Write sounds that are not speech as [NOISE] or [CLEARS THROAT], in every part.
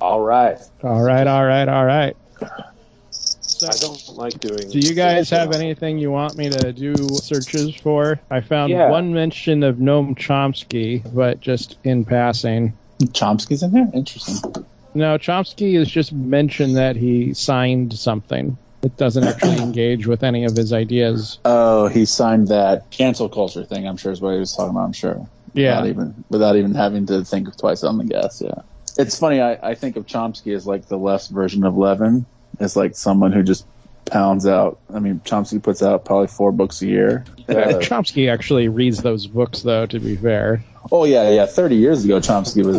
All right. All right, all right, all right. So, I don't like doing. It. Do you guys have anything you want me to do searches for? I found Yeah. one mention of Noam Chomsky, but just in passing. Chomsky's in there. Interesting. No, Chomsky is just mentioned that he signed something. It doesn't actually [CLEARS THROAT] engage with any of his ideas. Oh, he signed that cancel culture thing. I'm sure is what he was talking about. I'm sure. Yeah. Without even without even having to think twice on the gas. Yeah. It's funny. I, I think of Chomsky as like the less version of Levin. As like someone who just pounds out. I mean, Chomsky puts out probably four books a year. Uh, Chomsky actually reads those books, though. To be fair, Oh yeah, yeah. Thirty years ago, Chomsky was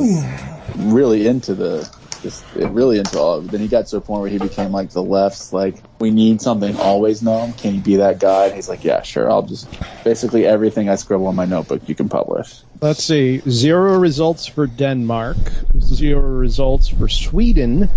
really into the, just really into all of it. Then he got to a point where he became like the left's like, we need something always known. Can you be that guy? And he's like, yeah, sure. I'll just basically everything I scribble in my notebook, you can publish. let's see. Zero results for Denmark. Zero results for Sweden.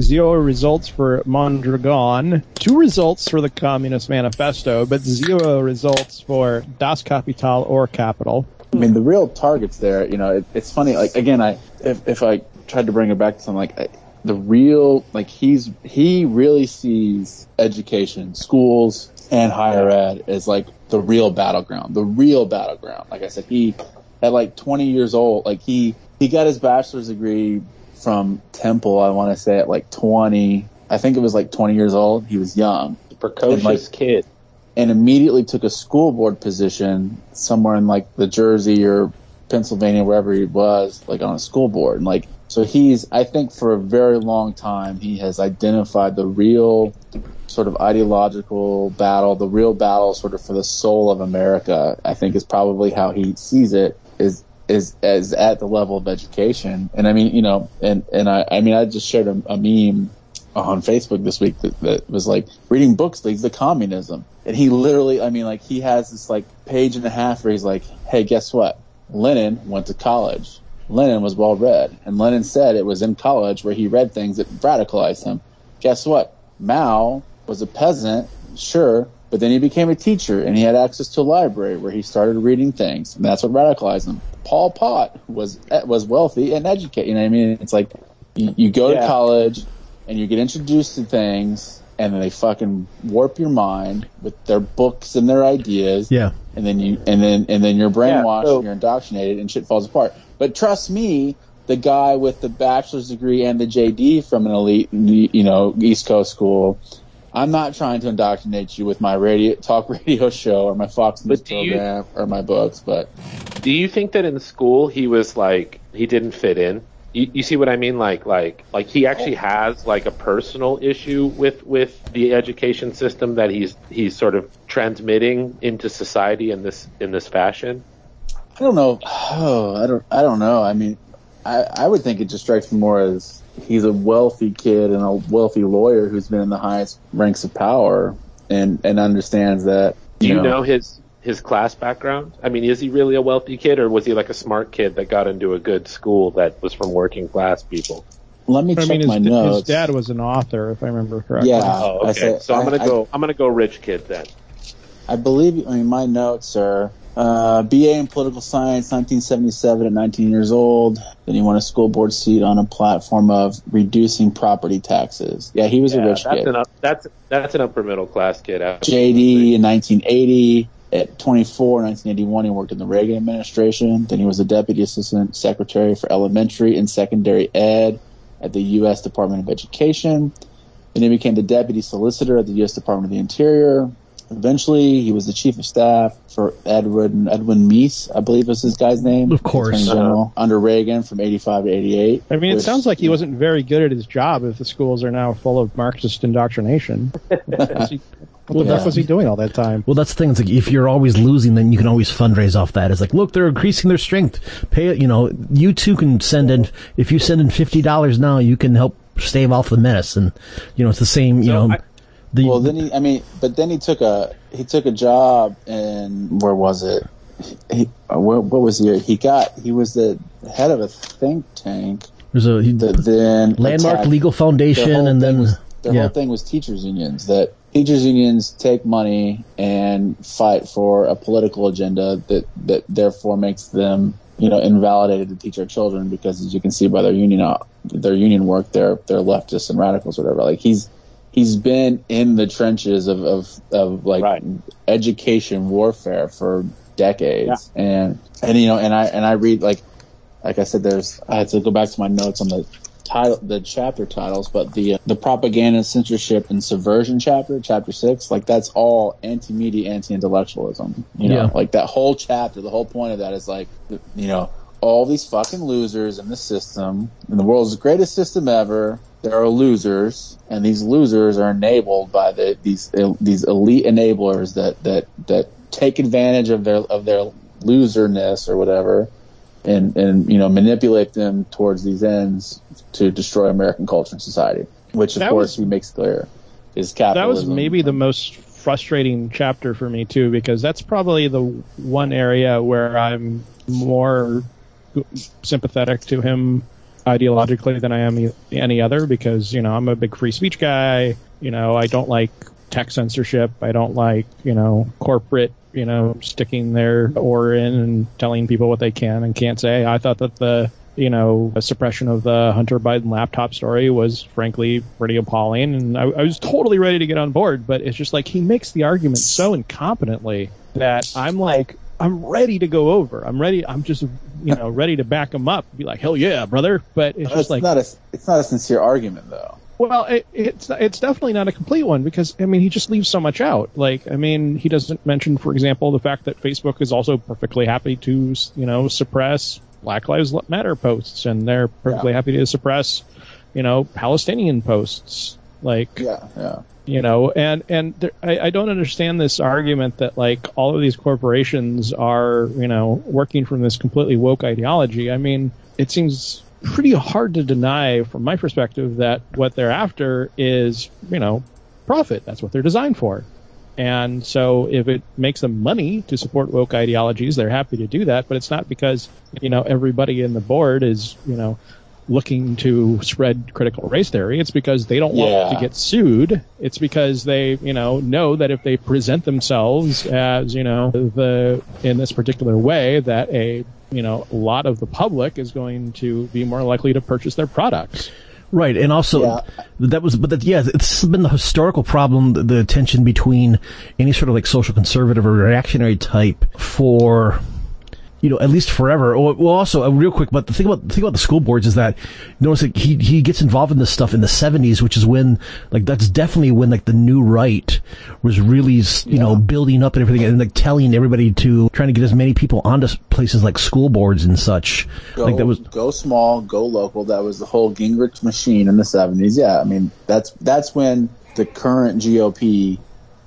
Zero results for Mondragon. Two results for the Communist Manifesto, but zero results for Das Kapital or Capital. I mean, the real targets there. You know, it, it's funny. Like again, I if if I tried to bring it back to something like. Uh, the real, like he's, he really sees education, schools, and higher ed as like the real battleground, the real battleground. Like I said, he, at like 20 years old, like he, he got his bachelor's degree from Temple, I want to say at like 20, I think it was like 20 years old. He was young Precocious And, like, kid. and immediately took a school board position somewhere in like the Jersey or Pennsylvania, wherever he was, like on a school board. And like, so he's, I think for a very long time, he has identified the real sort of ideological battle, the real battle sort of for the soul of America, I think is probably how he sees it is, is, is at the level of education. And I mean, you know, and, and I, I mean, I just shared a, a meme on Facebook this week that, that was like reading books leads to communism. And he literally, I mean, like he has this like page and a half where he's like, Hey, guess what? Lenin went to college. Lenin was well read. And Lenin said it was in college where he read things that radicalized him. Guess what? Mao was a peasant, sure, but then he became a teacher and he had access to a library where he started reading things. And that's what radicalized him. Pol Pot was, eh, was wealthy and educated. You know what I mean? It's like you, you go to college and you get introduced to things and then they fucking warp your mind with their books and their ideas Yeah. and then you and then and then you're brainwashed Yeah, so- you're indoctrinated and shit falls apart but trust me the guy with the bachelor's degree and the jd from an elite you know east coast school i'm not trying to indoctrinate you with my radio talk [LAUGHS] radio show or my fox news do you- program or my books but Do you think that in school he was like he didn't fit in? You, you see what I mean? Like like like he actually has like a personal issue with with the education system that he's he's sort of transmitting into society in this in this fashion. I don't know. Oh, I don't. I don't know. I mean, I I would think it just strikes me more as he's a wealthy kid and a wealthy lawyer who's been in the highest ranks of power and and understands that. Do you know his his class background? I mean, is he really a wealthy kid, or was he like a smart kid that got into a good school that was from working class people? Let me I check mean, his, my his notes. dad was an author, if I remember correctly. Yeah. Oh, I okay. said- so I'm gonna I- go. I'm gonna go rich kid then. I believe. I mean, my notes are. Uh, BA in political science, 1977 at 19 years old. Then he won a school board seat on a platform of reducing property taxes. Yeah, he was a rich that's kid. an up, that's that's an upper middle class kid. JD in 1980. At 24, 1981, he worked in the Reagan administration. Then he was a deputy assistant secretary for elementary and secondary ed at the U.S. Department of Education. Then he became the deputy solicitor at the U.S. Department of the Interior. Eventually, he was the chief of staff for Edwin Edwin Meese, I believe was his guy's name. Of course. Attorney uh-huh. General, under Reagan from 85 to 88. I mean, it sounds like he wasn't very good at his job if the schools are now full of Marxist indoctrination. [LAUGHS] what was he, what the Yeah. fuck was he doing all that time? Well, that's the thing. It's like if you're always losing, then you can always fundraise off that. It's like, look, they're increasing their strength. Pay it. You know, you too can send in. If you send in fifty dollars now, you can help stave off the menace. And you know, it's the same. You So know, I- the Well, then he, I mean, but then he took a he took a job and where was it? He, what, what was he? He got he was the head of a think tank there's a he, that then landmark attacked- legal foundation, and then was, their yeah. whole thing was teachers unions. That teachers unions take money and fight for a political agenda that that therefore makes them you know invalidated to teach our children because as you can see by their union uh, their union work they're they're leftists and radicals or whatever like he's he's been in the trenches of of, of like Right. education warfare for decades and and you know and I and I read like like I said there's I had to go back to my notes on the title the chapter titles but the uh, the propaganda censorship and subversion chapter chapter 6 like that's all anti-media anti-intellectualism you know Yeah. like that whole chapter the whole point of that is like you know all these fucking losers in the system in the world's greatest system ever there are losers and these losers are enabled by the these these elite enablers that that that take advantage of their of their loserness or whatever and and you know manipulate them towards these ends to destroy American culture and society which of That course was- he makes clear is capitalism. that was maybe the most frustrating chapter for me too because that's probably the one area where I'm more sympathetic to him ideologically than I am any other because you know I'm a big free speech guy. You know I don't like tech censorship. I don't like you know corporate you know sticking their oar in and telling people what they can and can't say. I thought that the you know suppression of the Hunter Biden laptop story was frankly pretty appalling, and I, I was totally ready to get on board. But it's just like he makes the argument so incompetently that I'm like. I'm ready to go over. I'm ready. I'm just, you know, ready to back him up. Be like, hell yeah, brother. But it's it's just like, not a it's not a sincere argument though well, it, it's it's definitely not a complete one because I mean he just leaves so much out. Like I mean he doesn't mention, for example, the fact that Facebook is also perfectly happy to you know suppress Black Lives Matter posts and they're perfectly Yeah. happy to suppress you know Palestinian posts. Like yeah yeah you know and and there, I, I don't understand this argument that like all of these corporations are you know working from this completely woke ideology. I mean it seems pretty hard to deny from my perspective that what they're after is you know profit. That's what they're designed for. And so if it makes them money to support woke ideologies they're happy to do that. But it's not because you know everybody in the board is you know looking to spread critical race theory. It's because they don't want Yeah. to get sued. It's because they, you know, know that if they present themselves as, you know, the in this particular way, that a you know a lot of the public is going to be more likely to purchase their products. Right, and also Yeah. that was, but that, yeah, it's been the historical problem, the, the tension between any sort of like social conservative or reactionary type for, you know, at least forever. Well, well, also, uh, real quick, but the thing about the thing about the school boards is that notice that he he gets involved in this stuff in the '70s, which is when like that's definitely when like the new right was really you know building up and everything, and like telling everybody to trying to get as many people onto places like school boards and such. go, like that was go small, go local. That was the whole Gingrich machine in the seventies. Yeah, I mean that's that's when the current GOP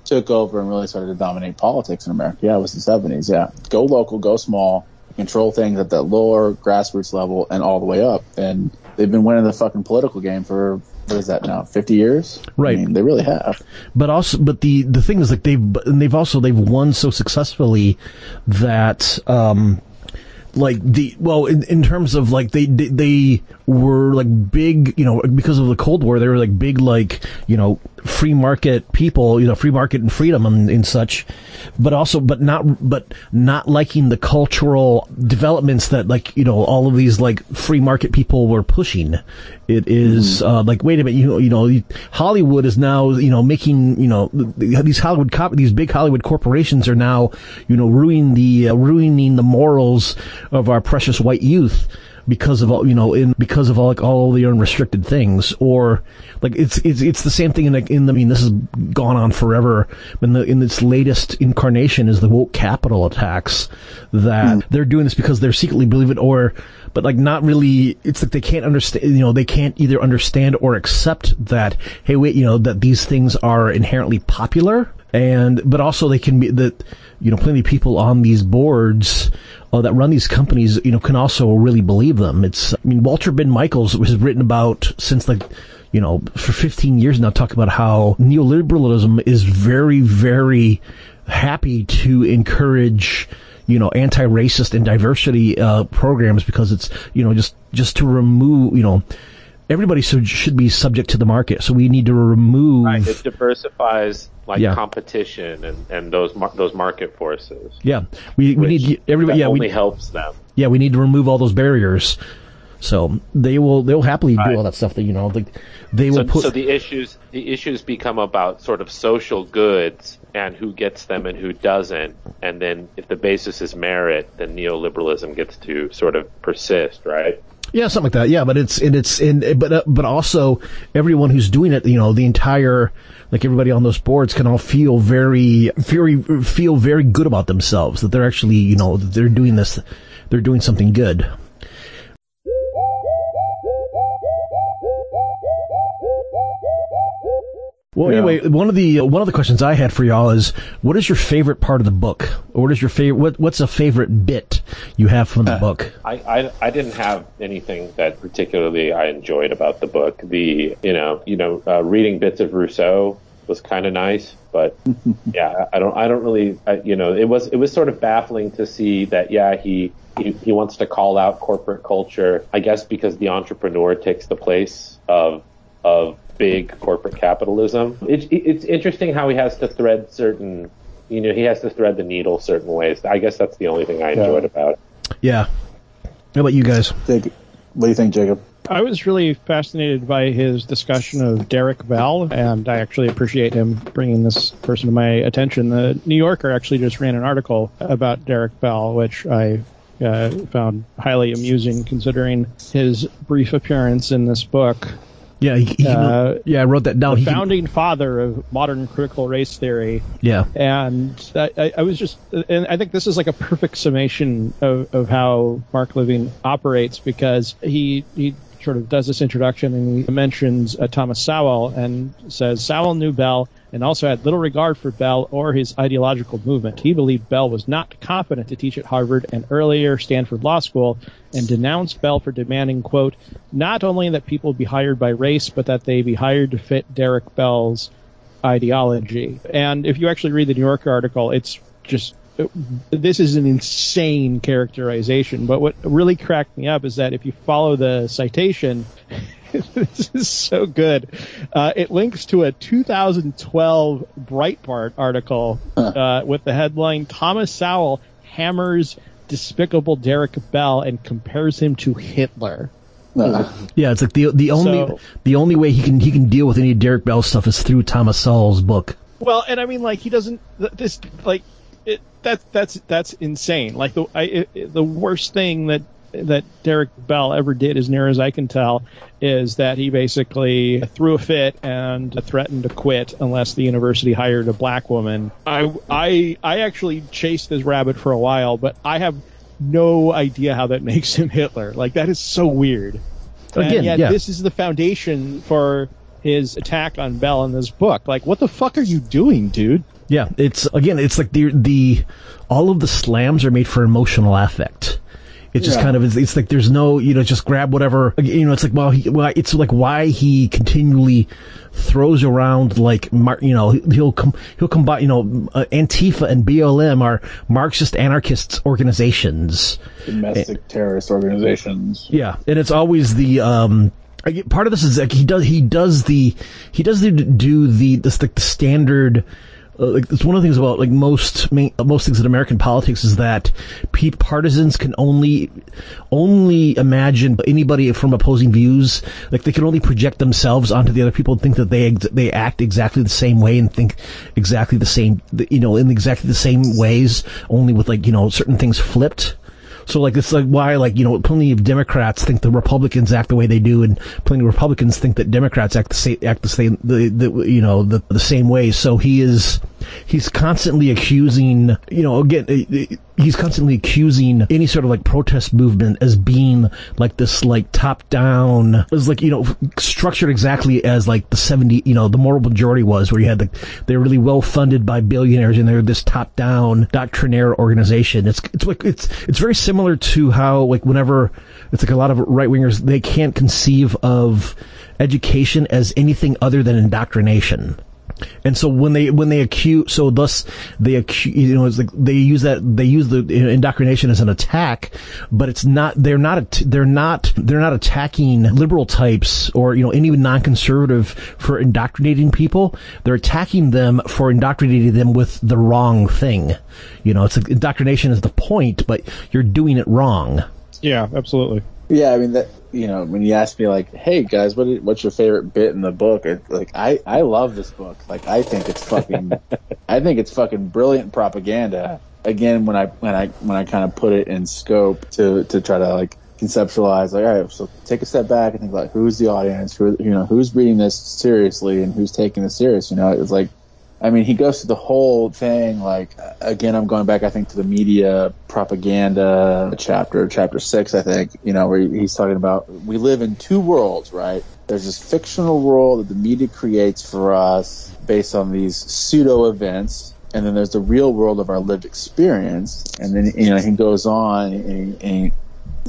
took over and really started to dominate politics in America. Yeah, it was the seventies. Yeah, go local, go small, control things at that lower grassroots level and all the way up. And they've been winning the fucking political game for what is that now? Fifty years? Right. I mean, they really have. but also but the the thing is like they've and they've also they've won so successfully that um like the well in, in terms of like they, they they were like big you know because of the cold war they were like big like you know free market people you know free market and freedom and, and such but also but not but not liking the cultural developments that like you know all of these like free market people were pushing. It is, uh, like wait a minute you know you know Hollywood is now you know making you know these Hollywood cop these big Hollywood corporations are now you know ruining the uh, ruining the morals of our precious white youth because of all you know in because of all like all the unrestricted things or like it's it's it's the same thing in like in the I mean this has gone on forever in the in its latest incarnation is the woke capital attacks that hmm. they're doing this because they're secretly believe it or but like not really it's like they can't understand you know they can't either understand or accept that hey wait you know that these things are inherently popular and but also they can be that you know plenty of people on these boards uh, that run these companies you know can also really believe them. It's i mean walter benn michaels has written about since like you know for 15 years now talk about how neoliberalism is very very happy to encourage you know anti-racist and diversity uh, programs because it's you know just just to remove you know everybody should be subject to the market so we need to remove Right. It diversifies like Yeah. competition and, and those mar- those market forces. yeah we we need everybody yeah only we helps them. yeah, we need to remove all those barriers. So they will they'll happily Right. do all that stuff. That you know, like they So, will put. so the issues the issues become about sort of social goods and who gets them and who doesn't, and then if the basis is merit, then neoliberalism gets to sort of persist, right? Yeah, something like that. Yeah, but it's and it's and but uh, but also everyone who's doing it, you know, the entire like everybody on those boards can all feel very very feel very good about themselves that they're actually you know they're doing this, they're doing something good. Well, Yeah. anyway, one of the one of the questions I had for y'all is, what is your favorite part of the book? Or what is your favorite? What, what's a favorite bit you have from the book? I, I I didn't have anything that particularly I enjoyed about the book. The you know you know uh, reading bits of Rousseau was kind of nice, but [LAUGHS] yeah, I don't I don't really I, you know it was it was sort of baffling to see that yeah he. He, he wants to call out corporate culture, I guess, because the entrepreneur takes the place of of big corporate capitalism. It, it, it's interesting how he has to thread certain, you know, he has to thread the needle certain ways. I guess that's the only thing I enjoyed about it. Yeah. How about you guys? Jacob, what do you think, Jacob? I was really fascinated by his discussion of Derek Bell, and I actually appreciate him bringing this person to my attention. The New Yorker actually just ran an article about Derek Bell, which I uh, found highly amusing considering his brief appearance in this book. Yeah, he, he Uh, yeah, I wrote that down. The founding father of modern critical race theory, yeah, and I, I- I was just, and I think this is like a perfect summation of, of how Mark Levin operates because he he sort of does this introduction and he mentions uh, Thomas Sowell and says Sowell knew Bell and also had little regard for Bell or his ideological movement. He believed Bell was not competent to teach at Harvard and earlier Stanford Law School and denounced Bell for demanding, quote, not only that people be hired by race, but that they be hired to fit Derek Bell's ideology. And if you actually read the New Yorker article, it's just this is an insane characterization. But what really cracked me up is that if you follow the citation, [LAUGHS] this is so good. Uh, it links to a 2012 Breitbart article uh, with the headline "Thomas Sowell hammers despicable Derek Bell and compares him to Hitler." Uh, yeah. It's like the the only So- the only way he can he can deal with any Derek Bell stuff is through Thomas Sowell's book. Well, and I mean, like he doesn't. This like it, that's that's that's insane. Like the I, it, the worst thing that that Derek Bell ever did, as near as I can tell, is that he basically threw a fit and threatened to quit unless the university hired a black woman. I I I actually chased this rabbit for a while, but I have no idea how that [LAUGHS] makes him Hitler. Like that is so weird. Again, and yet yeah. this is the foundation for his attack on Bell in this book. Like, what the fuck are you doing, dude? Yeah, it's again, it's like the the all of the slams are made for emotional affect. It's just Yeah. kind of it's, it's like there's no you know just grab whatever you know it's like well he well it's like why he continually throws around like Mar- you know he'll come he'll combine you know uh, Antifa and BLM are Marxist anarchists organizations domestic terrorist organizations. yeah, and it's always the um. Part of this is like he does he does the he does the, do the this like the standard. Uh, like it's one of the things about like most main, uh, most things in American politics is that partisans can only only imagine anybody from opposing views like they can only project themselves onto the other people and think that they they act exactly the same way and think exactly the same you know in exactly the same ways only with like you know certain things flipped. So like it's like why like you know plenty of Democrats think the Republicans act the way they do, and plenty of Republicans think that Democrats act the same act the same the, the you know the the same way. So he is he's constantly accusing you know again he's constantly accusing any sort of like protest movement as being like this like top down as like you know structured exactly as like the 70 you know the moral majority was where you had the they're really well funded by billionaires and they're this top down doctrinaire organization. It's it's like it's it's very similar to how like whenever it's like a lot of right wingers they can't conceive of education as anything other than indoctrination And so when they when they accuse, so thus they accuse, you know, it's like they use that they use the indoctrination as an attack, but it's not. They're not. They're not. They're not attacking liberal types or you know any non-conservative for indoctrinating people. They're attacking them for indoctrinating them with the wrong thing. You know, it's like indoctrination is the point, but you're doing it wrong. Yeah, absolutely. Yeah, I mean that. You know, when you ask me like, "Hey guys, what what's your favorite bit in the book?" It, like, I I love this book. Like, I think it's fucking, [LAUGHS] I think it's fucking brilliant propaganda. Again, when I when I when I kind of put it in scope to to try to like conceptualize, like, all right, so take a step back and think like, who's the audience? Who you know, who's reading this seriously and who's taking this serious? You know, it's like I mean, he goes through the whole thing. Like, again, I'm going back, I think, to the media propaganda chapter, chapter six, I think, you know, where he's talking about we live in two worlds, right? There's this fictional world that the media creates for us based on these pseudo events. And then there's the real world of our lived experience. And then, you know, he goes on and, and,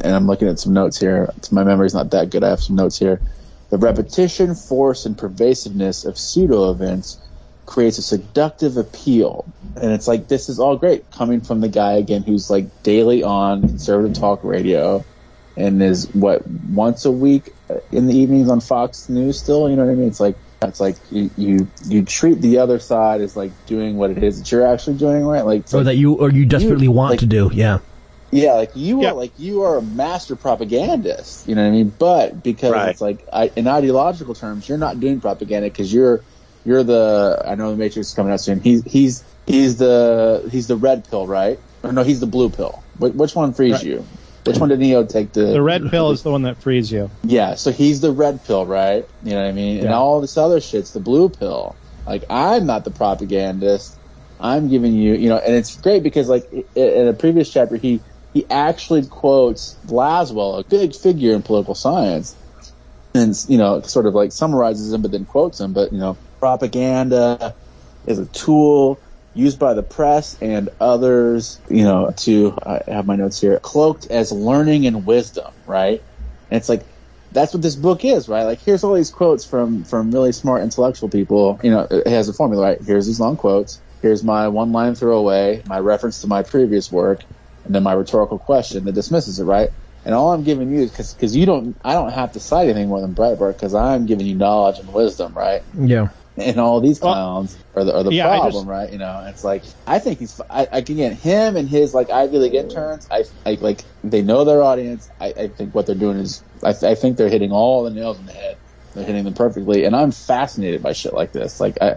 and I'm looking at some notes here. My memory's not that good. I have some notes here. The repetition, force, and pervasiveness of pseudo events creates a seductive appeal. And it's like, this is all great coming from the guy again who's like daily on conservative talk radio and is what once a week in the evenings on Fox News still, you know what I mean? It's like, it's like you, you, you treat the other side as like doing what it is that you're actually doing, right? Like, or like, that you, or you desperately you, want like, to do. Yeah. Yeah, like you Yeah. are like you are a master propagandist. You know what I mean? But because Right. it's like I, in ideological terms, you're not doing propaganda because you're you're the I know the Matrix is coming out soon. He's he's he's the he's the red pill, right? Or no, he's the blue pill. Wh- Which one frees Right. you? Which one did Neo take to The red pill is the one that frees you. yeah, so he's the red pill, right? You know what I mean? And all this other shit's the blue pill. Like, I'm not the propagandist. I'm giving you, you know, and it's great because, like, in a previous chapter, he, he actually quotes Lasswell, a big figure in political science, and, you know, sort of like summarizes him, but then quotes him. But, you know, propaganda is a tool used by the press and others, you know, to, I have my notes here, cloaked as learning and wisdom, right? And it's like, that's what this book is, right? Like, here's all these quotes from, from really smart intellectual people. You know, it has a formula, right? Here's these long quotes. Here's my one line throwaway, my reference to my previous work, and then my rhetorical question that dismisses it, right? And all I'm giving you is because because you don't, I don't have to cite anything more than Breitbart because I'm giving you knowledge and wisdom, right? Yeah. [LAUGHS] and all these Well, clowns are the, are the yeah, problem, just- right? You know, it's like I think he's I, I can get him and his like Ivy League interns. I, I like they know their audience. I, I think what they're doing is I, I think they're hitting all the nails on the head. They're hitting them perfectly, and I'm fascinated by shit like this. Like I,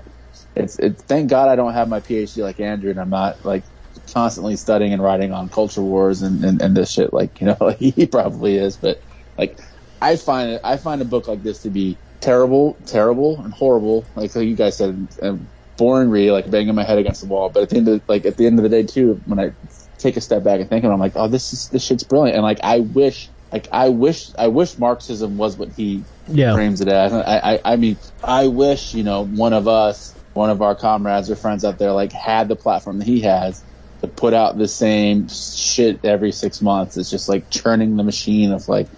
it's it, thank God I don't have my PhD like Andrew, and I'm not like constantly studying and writing on culture wars and, and, and this shit like you know like [LAUGHS] he probably is but like I find it I find a book like this to be terrible terrible and horrible like you guys said and boring read like banging my head against the wall but at the end of like at the end of the day too when I take a step back and think of it I'm like oh this is this shit's brilliant and like I wish like I wish I wish Marxism was what he Yeah. frames it as. I, I, I mean, I wish, you know, one of us, one of our comrades or friends out there, like, had the platform that he has to put out the same shit every six months. It's just like churning the machine of like,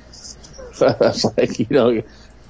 [LAUGHS] like, you know,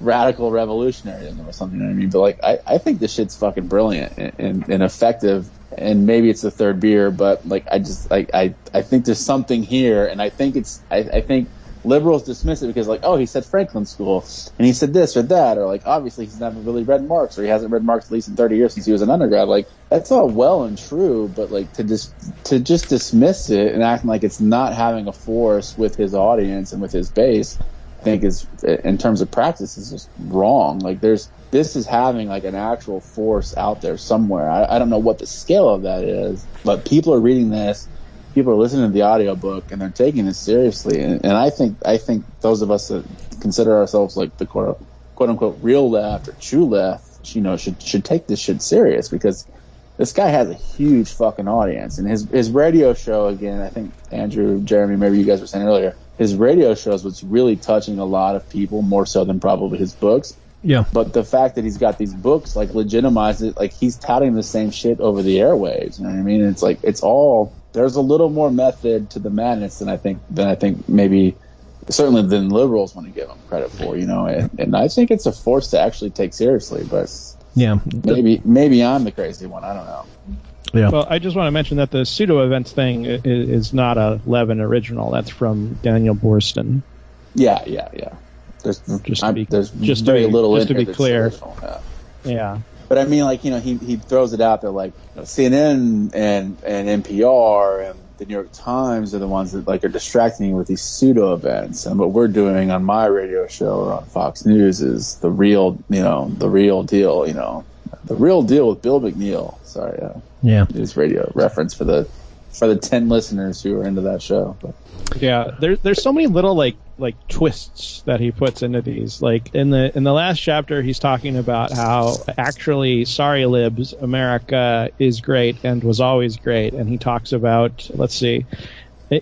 radical revolutionaryism or something. You know what I mean? But like, I, I think this shit's fucking brilliant and, and, and effective. And maybe it's the third beer, but like, I just, like, I, I think there's something here. And I think it's, I, I think, liberals dismiss it because like, oh, he said Frankfurt School and he said this or that, or like obviously he's never really read Marx or he hasn't read Marx at least in 30 years since he was an undergrad. Like that's all well and true, but like to just to just dismiss it and acting like it's not having a force with his audience and with his base, think is in terms of practice is just wrong. Like there's this is having like an actual force out there somewhere. I, I don't know what the scale of that is, but people are reading this people are listening to the audiobook and they're taking this seriously. And, and I think I think those of us that consider ourselves like the quote, quote unquote real left or true left, you know, should should take this shit serious because this guy has a huge fucking audience. And his his radio show again, I think Andrew, Jeremy, maybe you guys were saying earlier, his radio shows was really touching a lot of people more so than probably his books. Yeah. But the fact that he's got these books like legitimizes it, like he's touting the same shit over the airwaves. You know what I mean? It's like it's all there's a little more method to the madness than I think than I think maybe certainly than liberals want to give him credit for. You know, and, and I think it's a force to actually take seriously. But Yeah. Maybe maybe I'm the crazy one. I don't know. Yeah. Well, I just want to mention that the pseudo events thing is, is not a Levin original. That's from Daniel Boorstin. Yeah, yeah, yeah. There's Just to be- there's just to very be- little just to be clear. yeah. Yeah. But I mean, like you know, he he throws it out there like you know, CNN and and NPR and the New York Times are the ones that like are distracting you with these pseudo events, and what we're doing on my radio show or on Fox News is the real, you know, the real deal. You know, the real deal with Bill McNeil. Sorry, uh, Yeah. news radio reference for the for the ten listeners who are into that show. But Yeah, there's there's so many little like like twists that he puts into these. Like in the in the last chapter, he's talking about how actually, sorry libs, America is great and was always great, and he talks about let's see.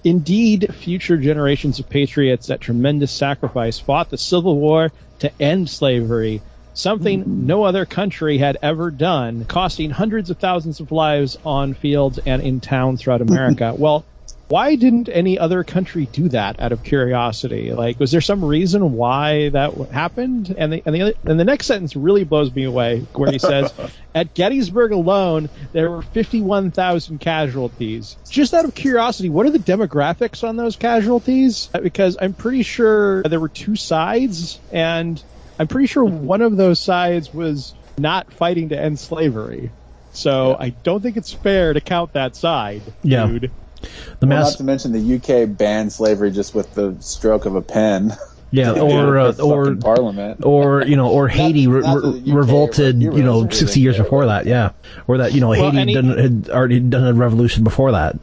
Indeed, future generations of patriots at tremendous sacrifice fought the Civil War to end slavery, something no other country had ever done, costing hundreds of thousands of lives on fields and in towns throughout America. [LAUGHS] well, why didn't any other country do that out of curiosity? Like, was there some reason why that happened? And the and the other, and the next sentence really blows me away, where he says, [LAUGHS] "At Gettysburg alone, there were fifty-one thousand casualties." Just out of curiosity, what are the demographics on those casualties? Uh, Because I'm pretty sure there were two sides, and I'm pretty sure one of those sides was not fighting to end slavery. So I don't think it's fair to count that side, Yeah. dude. The well, mass. not to mention the UK banned slavery just with the stroke of a pen. [LAUGHS] Yeah. Or uh, or Parliament. or you know, or [LAUGHS] Haiti re- not re- that revolted, were you know, sixty years before that. Yeah, or that you know, Well, Haiti and he- done, had already done a revolution before that.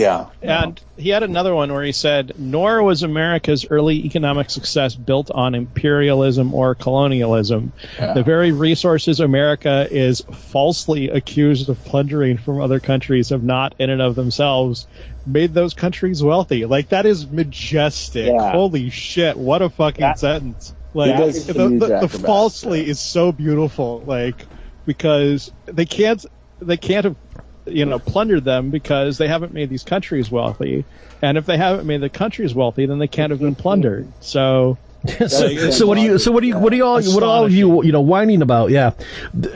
Yeah. And he had another one where he said, Nor was America's early economic success built on imperialism or colonialism. Yeah. The very resources America is falsely accused of plundering from other countries have not, in and of themselves, made those countries wealthy. Like, that is majestic. Yeah. Holy shit, what a fucking That- sentence. Like, the, the, the falsely yeah. is so beautiful. Like, because they can't, they can't have you know, plundered them because they haven't made these countries wealthy. And if they haven't made the countries wealthy, then they can't have been plundered. So, [LAUGHS] so, so what do you? So what do you? What do you all? What all of you? You know, whining about? Yeah,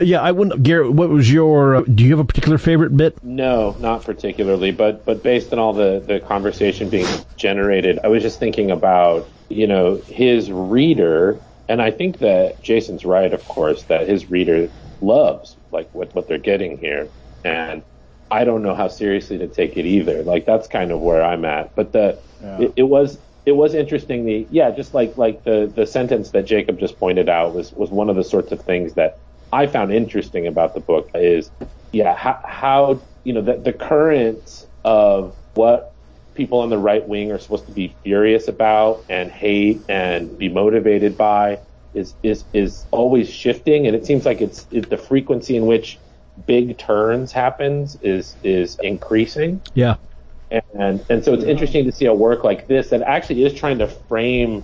yeah. I wouldn't. Garrett, what was your? Uh, do you have a particular favorite bit? No, not particularly, but but based on all the the conversation being generated, I was just thinking about you know his reader, and I think that Jason's right, of course, that his reader loves like what what they're getting here, and I don't know how seriously to take it either. Like that's kind of where I'm at, but the Yeah. it, it was. It was interesting. The yeah, just like like the the sentence that Jacob just pointed out was was one of the sorts of things that I found interesting about the book is yeah how, how you know the, the current of what people on the right wing are supposed to be furious about and hate and be motivated by is is is always shifting and it seems like it's it, the frequency in which big turns happens is is increasing Yeah, and and so it's interesting to see a work like this that actually is trying to frame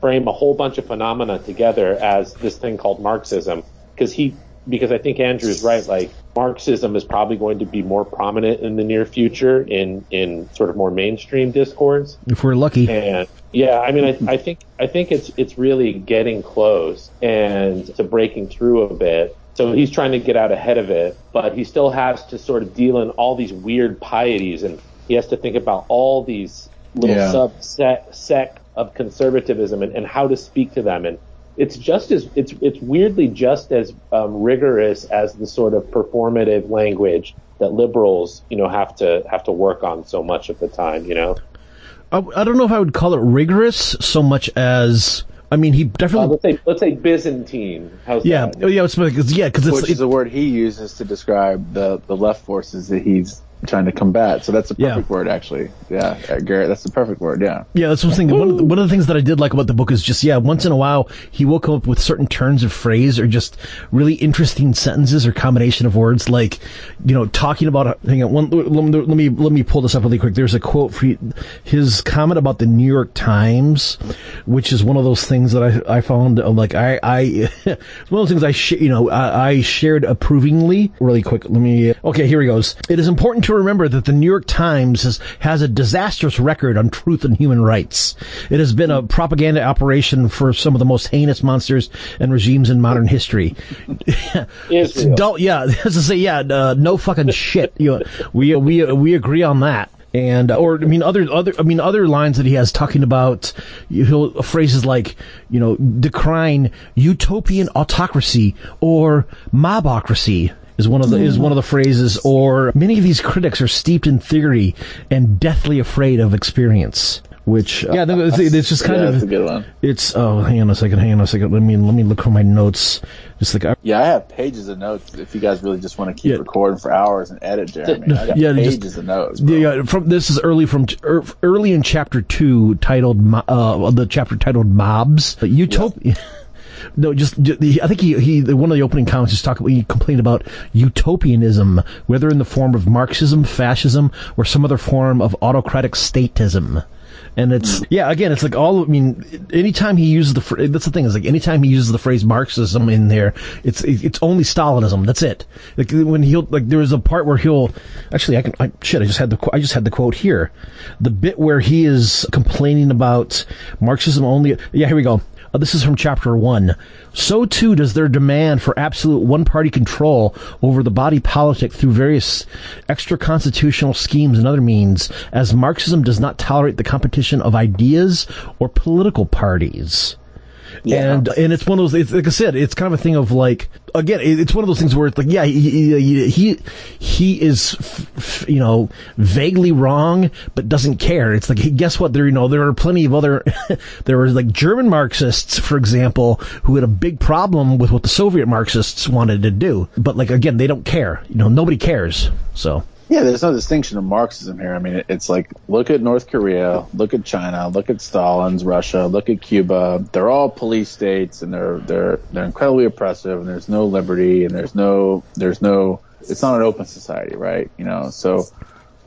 frame a whole bunch of phenomena together as this thing called Marxism because he because I think Andrew's right like Marxism is probably going to be more prominent in the near future in in sort of more mainstream discourse if we're lucky. and yeah, I mean, I, I think I think it's it's really getting close and to breaking through a bit. So he's trying to get out ahead of it, but he still has to sort of deal in all these weird pieties, and he has to think about all these little Yeah. subset sect of conservatism and, and how to speak to them. And it's just as it's it's weirdly just as um, rigorous as the sort of performative language that liberals, you know, have to have to work on so much of the time. You know. I, I don't know if I would call it rigorous so much as. I mean, he Uh, definitely. let's say let's say Byzantine. How's yeah, that? oh, yeah, it's because yeah, because it's Which is a word he uses to describe the, the left forces that he's trying to combat. So that's a Yeah. perfect word, actually. Yeah, uh, Garrett, that's the perfect word. Yeah. Yeah, that's what I'm thinking. One of, the, one of the things that I did like about the book is just, yeah, once in a while he will come up with certain turns of phrase or just really interesting sentences or combination of words, like, you know, talking about. Hang on, one, let, me, let me let me pull this up really quick. There's a quote for you- his comment about the New York Times, which is one of those things that I I found uh, like I I [LAUGHS] one of those things I sh- you know I, I shared approvingly. Really quick, let me. Okay, here he goes. It is important to remember that the New York Times has, has a disastrous record on truth and human rights. It has been a propaganda operation for some of the most heinous monsters and regimes in modern history. [LAUGHS] dull, yeah, as [LAUGHS] I say, yeah, uh, no fucking shit. You know, we we we agree on that and or I mean other other I mean other lines that he has talking about he'll phrases like you know decrying utopian autocracy or mobocracy is one of the is one of the phrases or many of these critics are steeped in theory and deathly afraid of experience which yeah, it's just kind yeah, of that's a good one. it's oh hang on a second, hang on a second. Let me let me look for my notes. Just like I, Yeah, I have pages of notes. If you guys really just want to keep Yeah. recording for hours and edit, Jeremy, I got Yeah, pages just- of notes. Bro. yeah, yeah, from this is early from er, early in chapter two, titled uh the chapter titled Mobs. But Utopia. [LAUGHS] No, just I think he, he one of the opening comments just talked. He complained about utopianism, whether in the form of Marxism, fascism, or some other form of autocratic statism. And it's mm. yeah, again, it's like all. I mean, anytime he uses the that's the thing is like anytime he uses the phrase Marxism in there, it's it's only Stalinism. That's it. Like when he'll like there was a part where he'll actually I can I, shit I just had the I just had the quote here, the bit where he is complaining about Marxism only. Yeah, here we go. Uh, this is from chapter one. So too does their demand for absolute one-party control over the body politic through various extra-constitutional schemes and other means, as Marxism does not tolerate the competition of ideas or political parties. Yeah. And and it's one of those. It's, like I said, it's kind of a thing of like again. It's one of those things where it's like, yeah, he he he, is, you know, vaguely wrong, but doesn't care. It's like, guess what? There, you know, there are plenty of other. [LAUGHS] there were like German Marxists, for example, who had a big problem with what the Soviet Marxists wanted to do. But like again, they don't care. You know, nobody cares. So Yeah, there's no distinction of Marxism here. I mean, it's like look at North Korea, look at China, look at Stalin's Russia, look at Cuba. They're all police states, and they're they're they're incredibly oppressive, and there's no liberty, and there's no there's no it's not an open society, right? You know, so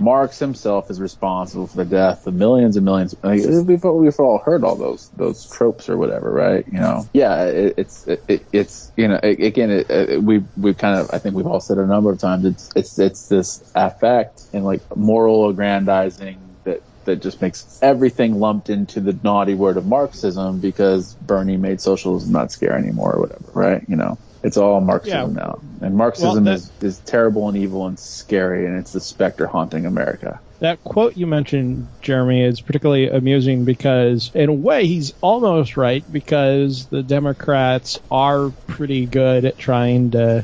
Marx himself is responsible for the death of millions and millions. Mean, we've we've all heard all those those tropes or whatever, right? You know, yeah, it, it's it, it, it's you know again, it, it, we we kind of I think we've all said a number of times. It's it's it's this affect and like moral aggrandizing that that just makes everything lumped into the naughty word of Marxism because Bernie made socialism not scary anymore or whatever, right? You know. It's all Marxism Yeah. now, and Marxism that- is, is terrible and evil and scary, and it's the specter haunting America. That quote you mentioned, Jeremy, is particularly amusing because, in a way, he's almost right because the Democrats are pretty good at trying to,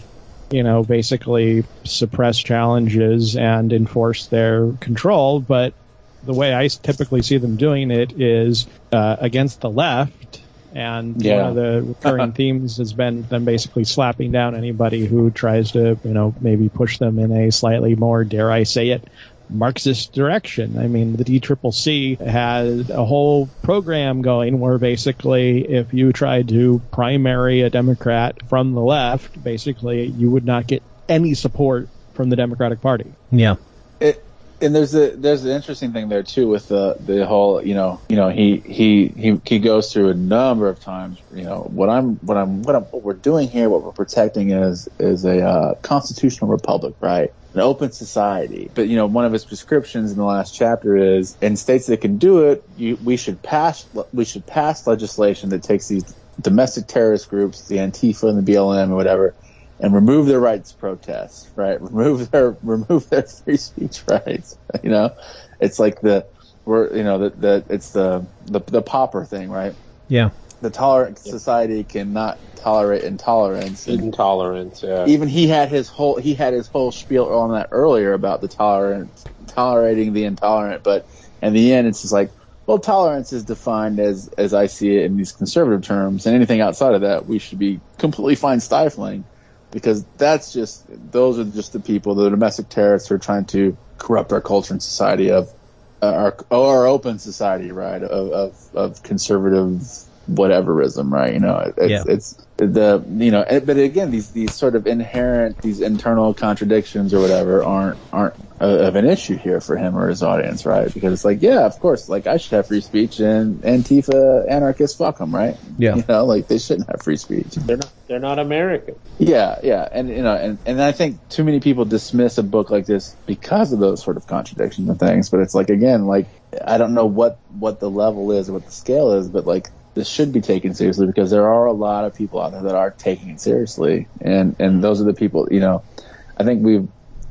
you know, basically suppress challenges and enforce their control. But the way I typically see them doing it is uh, against the left. And Yeah. one of the recurring [LAUGHS] themes has been them basically slapping down anybody who tries to, you know, maybe push them in a slightly more, dare I say it, Marxist direction. I mean, the DCCC had a whole program going where basically if you tried to primary a Democrat from the left, basically you would not get any support from the Democratic Party. yeah, It, and there's a there's an interesting thing there too with the the whole you know you know he he he he goes through a number of times you know what I'm what I'm what I'm what we're doing here what we're protecting is is a uh, constitutional republic right? An open society. But you know one of his prescriptions in the last chapter is in states that can do it you, we should pass we should pass legislation that takes these domestic terrorist groups the Antifa and the BLM or whatever and remove their rights to protest, right? Remove their [LAUGHS] remove their free speech rights. [LAUGHS] You know, it's like the we're you know the, the it's the, the the popper thing, right? yeah. The tolerant society cannot tolerate intolerance. And Intolerance, yeah. even he had his whole he had his whole spiel on that earlier about the tolerance tolerating the intolerant, but in the end, it's just like. Well, tolerance is defined as, as I see it in these conservative terms, and anything outside of that, we should be completely fine stifling because that's just those are just the people, the domestic terrorists who are trying to corrupt our culture and society of uh, our our open society, right? Of of, of conservative whateverism, right? You know, it's, Yeah. it's the you know, eh, but again, these these sort of inherent these internal contradictions or whatever aren't aren't uh, of an issue here for him or his audience, right? Because it's like, yeah, of course, like I should have free speech, and Antifa anarchists fuck them, right? Yeah. you know, like they shouldn't have free speech. They're not. They're not American. Yeah, yeah, and you know, and and I think too many people dismiss a book like this because of those sort of contradictions and things. But it's like again, like I don't know what what the level is or what the scale is, but like this should be taken seriously because there are a lot of people out there that are taking it seriously, and and those are the people. You know, I think we've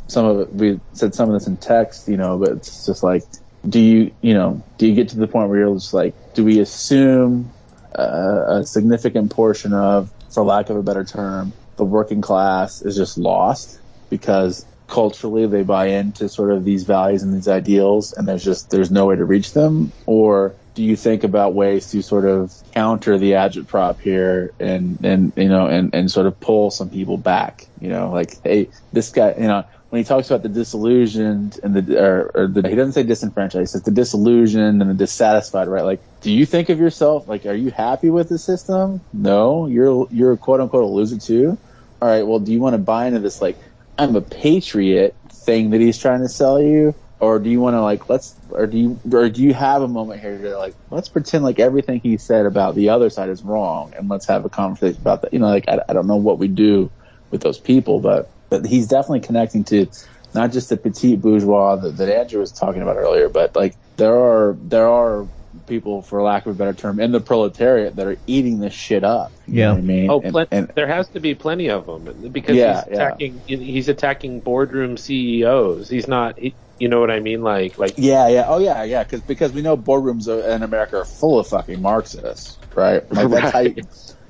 some of we said some of this in text, you know, but it's just like, do you you know do you get to the point where you're just like, do we assume uh, a significant portion of, for lack of a better term, the working class is just lost because culturally they buy into sort of these values and these ideals and there's just there's no way to reach them or do you think about ways to sort of counter the agitprop here and and you know and and sort of pull some people back you know like hey this guy you know when he talks about the disillusioned and the or, or the he doesn't say disenfranchised it's the disillusioned and the dissatisfied right? Like do you think of yourself like are you happy with the system? No you're you're quote unquote a loser too. All right well do you want to buy into this like I'm a patriot thing that he's trying to sell you? Or do you want to like let's or do you or do you have a moment here to like let's pretend like everything he said about the other side is wrong and let's have a conversation about that. You know, like I, I don't know what we do with those people, but but he's definitely connecting to not just the petite bourgeois that, that Andrew was talking about earlier, but like there are there are people, for lack of a better term, in the proletariat that are eating this shit up. You Yeah. know what I mean, Oh, And- plen- and- there has to be plenty of them because Yeah, he's yeah. attacking. He's attacking boardroom CEOs. He's not. He, you know what I mean? Like, like Yeah, yeah, oh yeah, yeah, because because we know boardrooms in America are full of fucking Marxists, right? Like that's how you,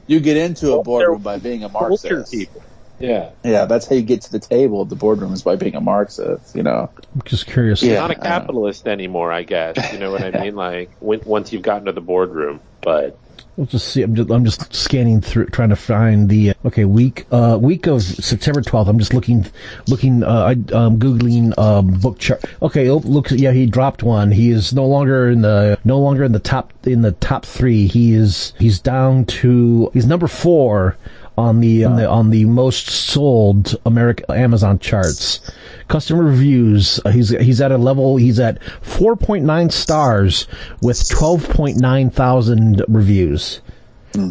you get into a boardroom by being a Marxist. people. Yeah, Yeah, that's how you get to the table of the boardroom is by being a Marxist. You know? I'm just curious. Yeah. not a know. capitalist anymore. I guess you know what I mean. Like when, once you've gotten to the boardroom, but We'll just see. I'm just, I'm just scanning through, trying to find the uh, okay week uh, week of September 12th. I'm just looking, looking, uh, I, um, googling um, book chart. Okay, oh, look, yeah, he dropped one. He is no longer in the no longer in the top in the top three. He is he's down to he's number four on the on the on the most sold American Amazon charts. Customer reviews. Uh, he's he's at a level. He's at 4.9 stars with 12.9 thousand reviews.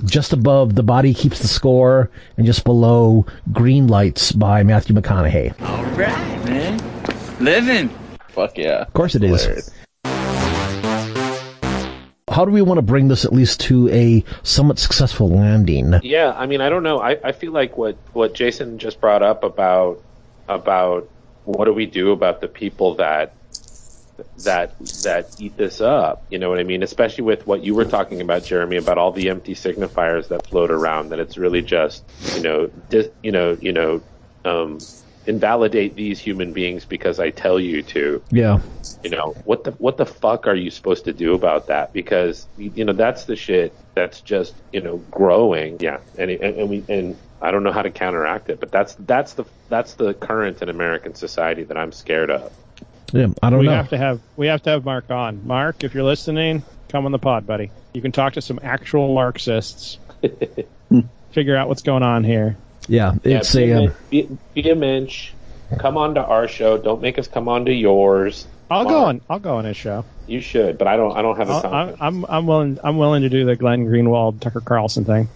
Just above the body keeps the score, and just below Greenlights by Matthew McConaughey. All right, man. Living. Fuck yeah. Of course it is. How do we want to bring this at least to a somewhat successful landing? yeah. I mean, I don't know. I, I feel like what what Jason just brought up about about what do we do about the people that that that eat this up. You know what I mean? Especially with what you were talking about, Jeremy, about all the empty signifiers that float around. That it's really just you know dis, you know you know um, invalidate these human beings because I tell you to. Yeah, You know what the what the fuck are you supposed to do about that? Because you know that's the shit that's just you know growing. Yeah, and and, and we and I don't know how to counteract it, but that's that's the that's the current in American society that I'm scared of. yeah. I don't we know. have to have we have to have Mark on. Mark, if you're listening, come on the pod, buddy. You can talk to some actual Marxists. [LAUGHS] figure out what's going on here. Yeah, it's yeah, be, a. a, Um, be, be a mensch. Come on to our show. Don't make us come on to yours. I'll Mark, go on. I'll go on his show. You should, but I don't. I don't have the I'll, time. I'm, I'm I'm willing I'm willing to do the Glenn Greenwald Tucker Carlson thing.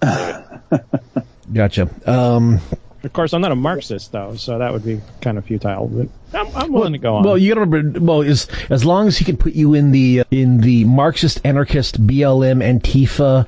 [LAUGHS] gotcha. Um, Of course, I'm not a Marxist though, so that would be kind of futile. But I'm, I'm willing to go on. Well, you gotta remember. Well, as as long as he can put you in the in the Marxist, anarchist, BLM, Antifa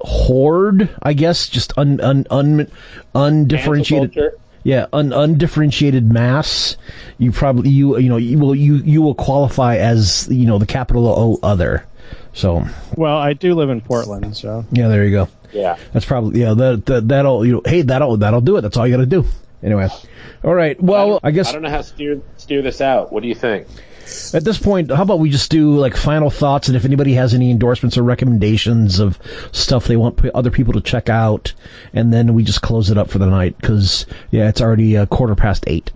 horde, I guess, just un un, un Cancel undifferentiated. Yeah, un, undifferentiated mass. You probably you you know you will you you will qualify as you know the capital O other. So well, I do live in Portland, so yeah, there you go. Yeah. That's probably yeah that, that that'll you know hey that'll that'll do it. That's all you got to do. Anyway, all right. Well, I guess I don't know how to steer steer this out. What do you think? At this point, how about we just do like final thoughts, and if anybody has any endorsements or recommendations of stuff they want other people to check out, and then we just close it up for the night because yeah, it's already a quarter past eight.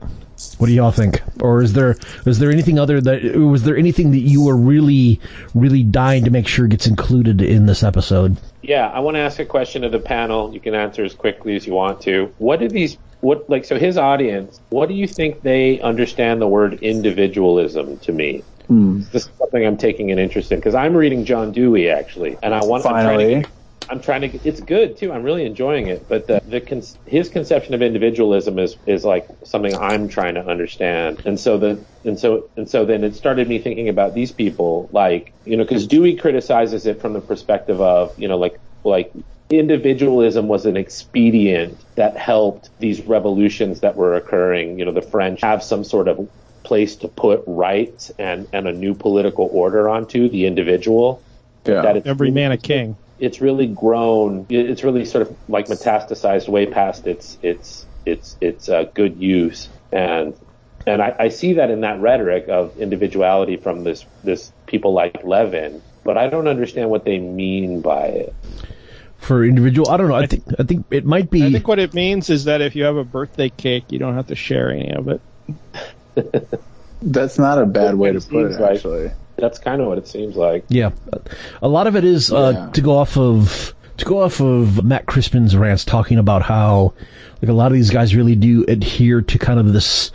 What do y'all think? Or is there is there anything other that was there anything that you were really really dying to make sure gets included in this episode? Yeah, I want to ask a question to the panel. You can answer as quickly as you want to. What do these what like so his audience. What do you think they understand the word individualism to mean? Hmm. This is something I'm taking an interest in because I'm reading John Dewey actually, and I want I'm trying Finally. to I'm trying to. It's good too. I'm really enjoying it. But the, the con- his conception of individualism is is like something I'm trying to understand. And so the and so and so then it started me thinking about these people, like you know, because Dewey criticizes it from the perspective of you know, like like individualism was an expedient that helped these revolutions that were occurring. You know, the French have some sort of place to put rights and and a new political order onto the individual. Yeah. That it's Every man a king. it's really grown. It's really sort of like metastasized way past its its its its uh, good use, and and I, I see that in that rhetoric of individuality from this this people like Levin, but I don't understand what they mean by it. For individual, I don't know. I think I think it might be. I think what it means is that if you have a birthday cake, you don't have to share any of it. [LAUGHS] That's not a bad way to put seems it, like- actually. That's kind of what it seems like. Yeah, a lot of it is uh, Yeah. to go off of to go off of Matt Crispin's rants talking about how like a lot of these guys really do adhere to kind of this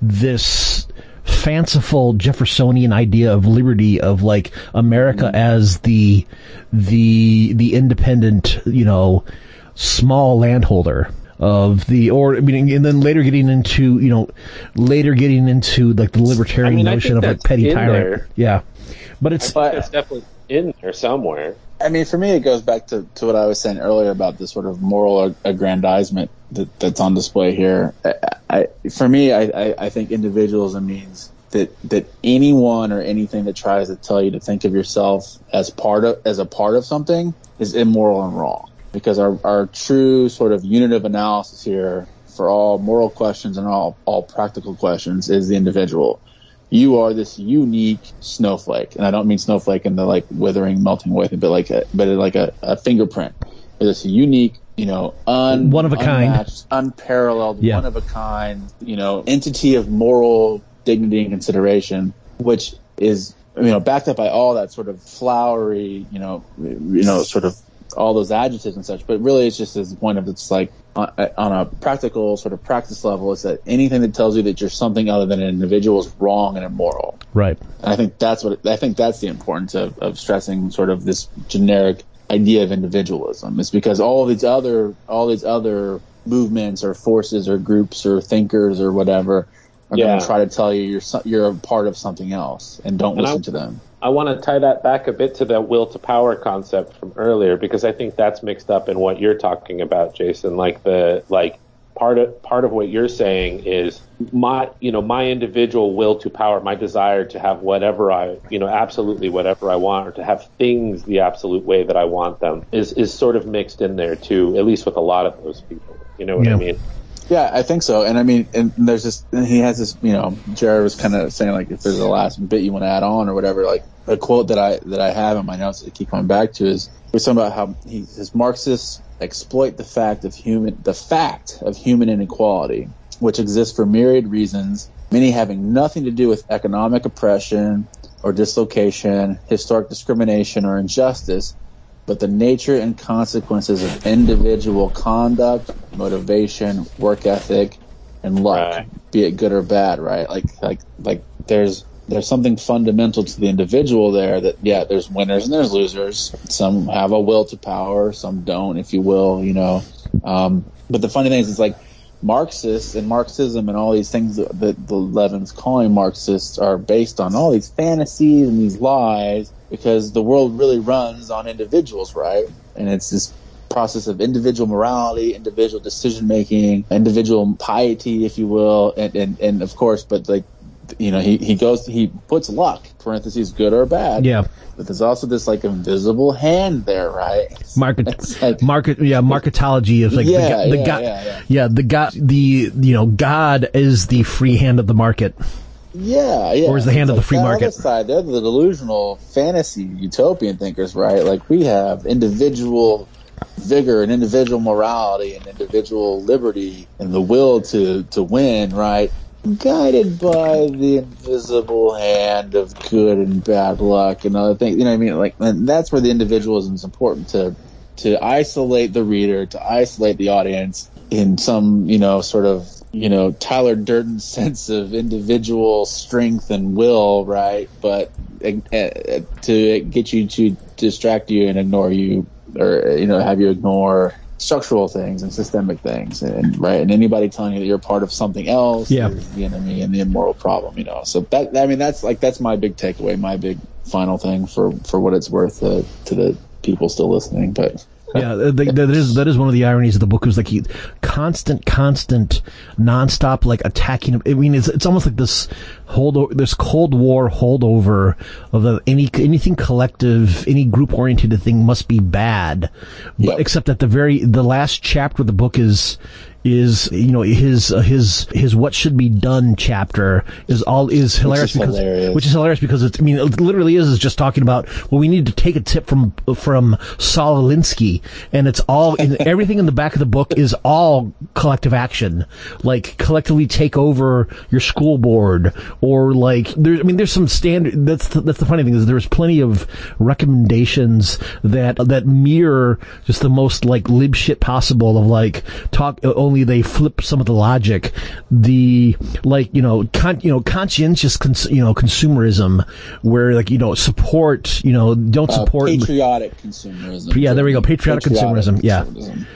this fanciful Jeffersonian idea of liberty of like America mm. as the the the independent you know small landholder of the or I mean and then later getting into you know later getting into like the libertarian I mean, notion of like petty tyrant there. yeah but it's But It's definitely in there somewhere. I mean, for me, it goes back to, to what I was saying earlier about the sort of moral aggrandizement that, that's on display here. I, I, for me, I, I, think individualism means that that anyone or anything that tries to tell you to think of yourself as part of as a part of something is immoral and wrong. Because our, our true sort of unit of analysis here for all moral questions and all all practical questions is the individual you are this unique snowflake, and I don't mean snowflake in the like withering, melting thing, but like a, but like a, a fingerprint. You're this unique, you know, un, One of a kind. unmatched, unparalleled, Yeah. one of a kind, you know, entity of moral dignity and consideration, which is you know backed up by all that sort of flowery, you know, you know, sort of all those adjectives and such. But really, it's just this point of it's like on, on a practical sort of practice level, is that anything that tells you that you're something other than an individual is wrong and immoral. right And I think that's what I think that's the importance of, of stressing sort of this generic idea of individualism. Is because all these other all these other movements or forces or groups or thinkers or whatever are Yeah. going to try to tell you you're you're a part of something else and don't And I- listen to them. I want to tie that back a bit to the will to power concept from earlier because I think that's mixed up in what you're talking about, Jason. Like the like part of part of what you're saying is my you know my individual will to power, my desire to have whatever I you know absolutely whatever I want or to have things the absolute way that I want them is is sort of mixed in there too, at least with a lot of those people. You know what Yeah. I mean? Yeah, I think so. And I mean, and there's this, and he has this, you know, Jared was kind of saying like, if there's a last bit you want to add on or whatever, like a quote that I, that I have in my notes that I keep coming back to is, we're talking about how he says Marxists exploit the fact of human, the fact of human inequality, which exists for myriad reasons, many having nothing to do with economic oppression or dislocation, historic discrimination or injustice, but the nature and consequences of individual conduct, motivation, work ethic, and luck, Right. be it good or bad, right? Like, like, like there's, there's something fundamental to the individual there that, yeah, there's winners and there's losers. Some have a will to power, some don't, if you will, you know. Um, but the funny thing is, it's like Marxists and Marxism and all these things that, that the Levin's calling Marxists are based on all these fantasies and these lies because the world really runs on individuals, right? And it's this process of individual morality, individual decision making, individual piety, if you will, and, and, and of course, but like, you know, he, he goes, he puts luck, parentheses, good or bad. yeah But there's also this like invisible hand there, right? [LAUGHS] market like- market yeah marketology is like the, Yeah, go- the yeah, god yeah, yeah. the god the you know god is the free hand of the market Yeah, yeah. Or is the hand It's of the like free that market. Other side, they're the delusional fantasy utopian thinkers, right? Like we have individual vigor and individual morality and individual liberty and the will to to win, right? Guided by the invisible hand of good and bad luck and other things. You know what I mean? Like that's where the individualism is important to to isolate the reader, to isolate the audience in some, you know, sort of, you know, Tyler Durden's [LAUGHS] sense of individual strength and will, right? But uh, uh, to get you to distract you and ignore you, or you know, have you ignore structural things and systemic things, and right, and anybody telling you that you're part of something else Yeah. is the enemy and the immoral problem, you know. So that, I mean, that's like that's my big takeaway, my big final thing for for what it's worth uh, to the people still listening, but. Yeah, th- th- that is that is one of the ironies of the book. Is like he, constant, constant, nonstop, like attacking. I mean, it's it's almost like this hold this Cold War holdover of the, any anything collective, any group oriented thing must be bad. But Yep. except that the very the last chapter of the book is is you know his uh, his his what should be done chapter is all is hilarious is because hilarious. which is hilarious because it's I mean it literally is is just talking about well we need to take a tip from from Saul Alinsky and it's all in, [LAUGHS] everything in the back of the book is all collective action like collectively take over your school board or like there's I mean there's some standard that's the, that's the funny thing is there's plenty of recommendations that that mirror just the most like lib shit possible of like talk only they flip some of the logic the like you know con, you know conscientious cons, you know consumerism where like you know support you know don't Uh, support patriotic consumerism. Yeah, there we go. Patriotic consumerism, yeah.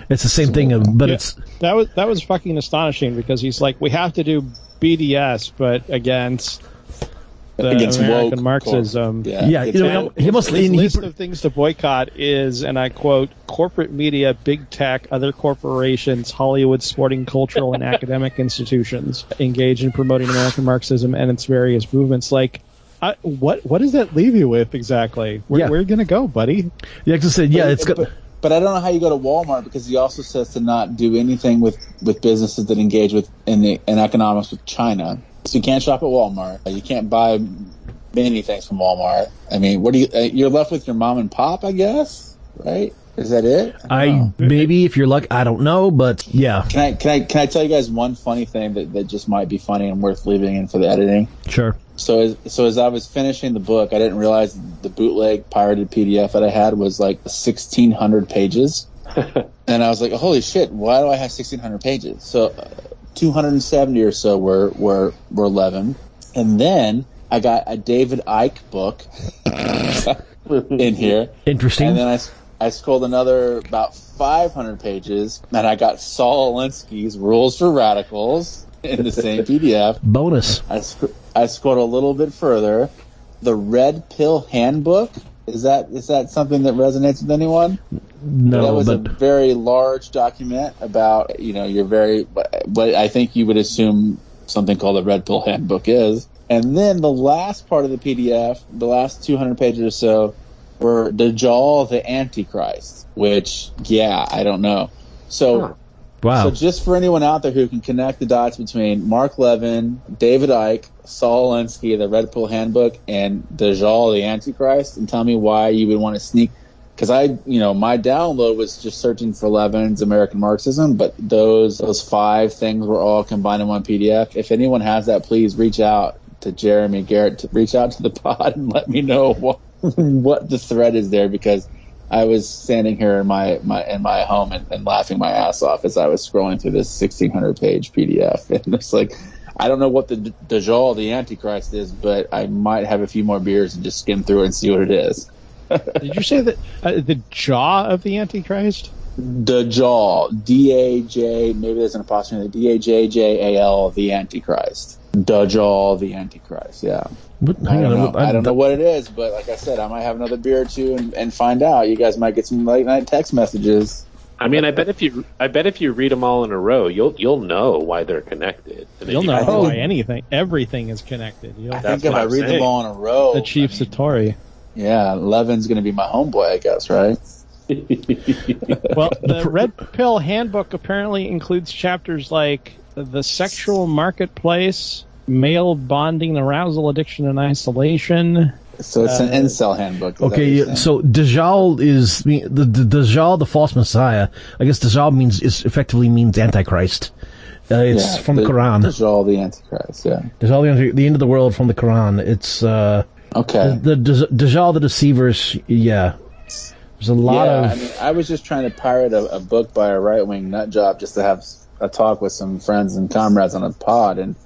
it's the same thing uh, but Yeah. it's That was that was fucking astonishing because he's like, we have to do BDS, but against the Against American woke Marxism. cor- yeah, it's you know, he must His he, list of things to boycott is, and I quote, corporate media, big tech, other corporations, Hollywood, sporting, cultural, and [LAUGHS] academic institutions engage in promoting American Marxism and its various movements. Like, I, what what does that leave you with exactly? Where, Yeah. where are you gonna go, buddy? yeah, 'cause I said, yeah, it's but, got, but I don't know how you go to Walmart because he also says to not do anything with, with businesses that engage with in the in economics with China. So you can't shop at Walmart. You can't buy many things from Walmart. I mean, what do you? Uh, you're left with your mom and pop, I guess. Right? Is that it? don't I know. maybe if you're lucky, I don't know, but yeah, Can I can I can I tell you guys one funny thing that, that just might be funny and worth leaving in for the editing? sure. So as so as I was finishing the book, I didn't realize the bootleg pirated PDF that I had was like sixteen hundred pages, [LAUGHS] and I was like, "Holy shit! Why do I have sixteen hundred pages?" So uh, two hundred and seventy or so were were were eleven, and then I got a David Icke book [LAUGHS] in here, Interesting. and then I s- I scrolled another about five hundred pages, and I got Saul Alinsky's Rules for Radicals in the same [LAUGHS] PDF. Bonus. I, sc- I scrolled a little bit further. The Red Pill Handbook is that is that something that resonates with anyone? No, that No, was a very large document about you know your very what I think you would assume something called the Red Pill Handbook is. And then the last part of the PDF, the last 200 pages or so, were Dajjal the Antichrist, which yeah, I don't know. So. Huh. wow. So just for anyone out there who can connect the dots between Mark Levin, David Icke, Saul Alinsky, the Red Pill Handbook, and Dajjal the Antichrist, and tell me why you would want to sneak. Because I, you know, my download was just searching for Levin's American Marxism, but those those five things were all combined in one PDF. If anyone has that, please reach out to Jeremy Garrett. To reach out to the [LAUGHS] pod and let me know what [LAUGHS] what the thread is there because I was standing here in my, my in my home and, and laughing my ass off as I was scrolling through this 1600 page PDF. [LAUGHS] And it's like, I don't know what the Dajjal, the Antichrist is, but I might have a few more beers and just skim through it and see what it is. [LAUGHS] Did you say that uh, the jaw of the Antichrist? Dajjal, D A J, maybe there's an apostrophe, The D A J J A L, the Antichrist. Dajjal, the Antichrist, yeah. What- I don't, on, know, what- I don't know what it is, but like I said, I might have another beer or two and, and find out. You guys might get some late night text messages. I mean, I bet if you, I bet if you read them all in a row, you'll you'll know why they're connected. And You'll you know can- why anything, everything is connected. You'll, I think if I I'm read them all in a row, the Chief I mean, Satori. Yeah, Levin's going to be my homeboy, I guess, right? [LAUGHS] Well, [LAUGHS] the Red Pill Handbook apparently includes chapters like the sexual marketplace, male bonding, arousal, addiction, and isolation. So it's an Uh, incel handbook. is that what Okay, you're yeah, saying? so Dajjal is the, the, the Dajjal, the false messiah. I guess Dajjal means is effectively means antichrist. Uh, it's Yeah, from the, Quran. Dajjal the Antichrist, yeah. Dajjal, the, end- the end of the world from the Quran. It's uh, Okay. the, the Dajjal, the deceivers. Yeah, There's a lot yeah, of. I mean, I was just trying to pirate a, a book by a right wing nut job just to have a talk with some friends and comrades on a pod, and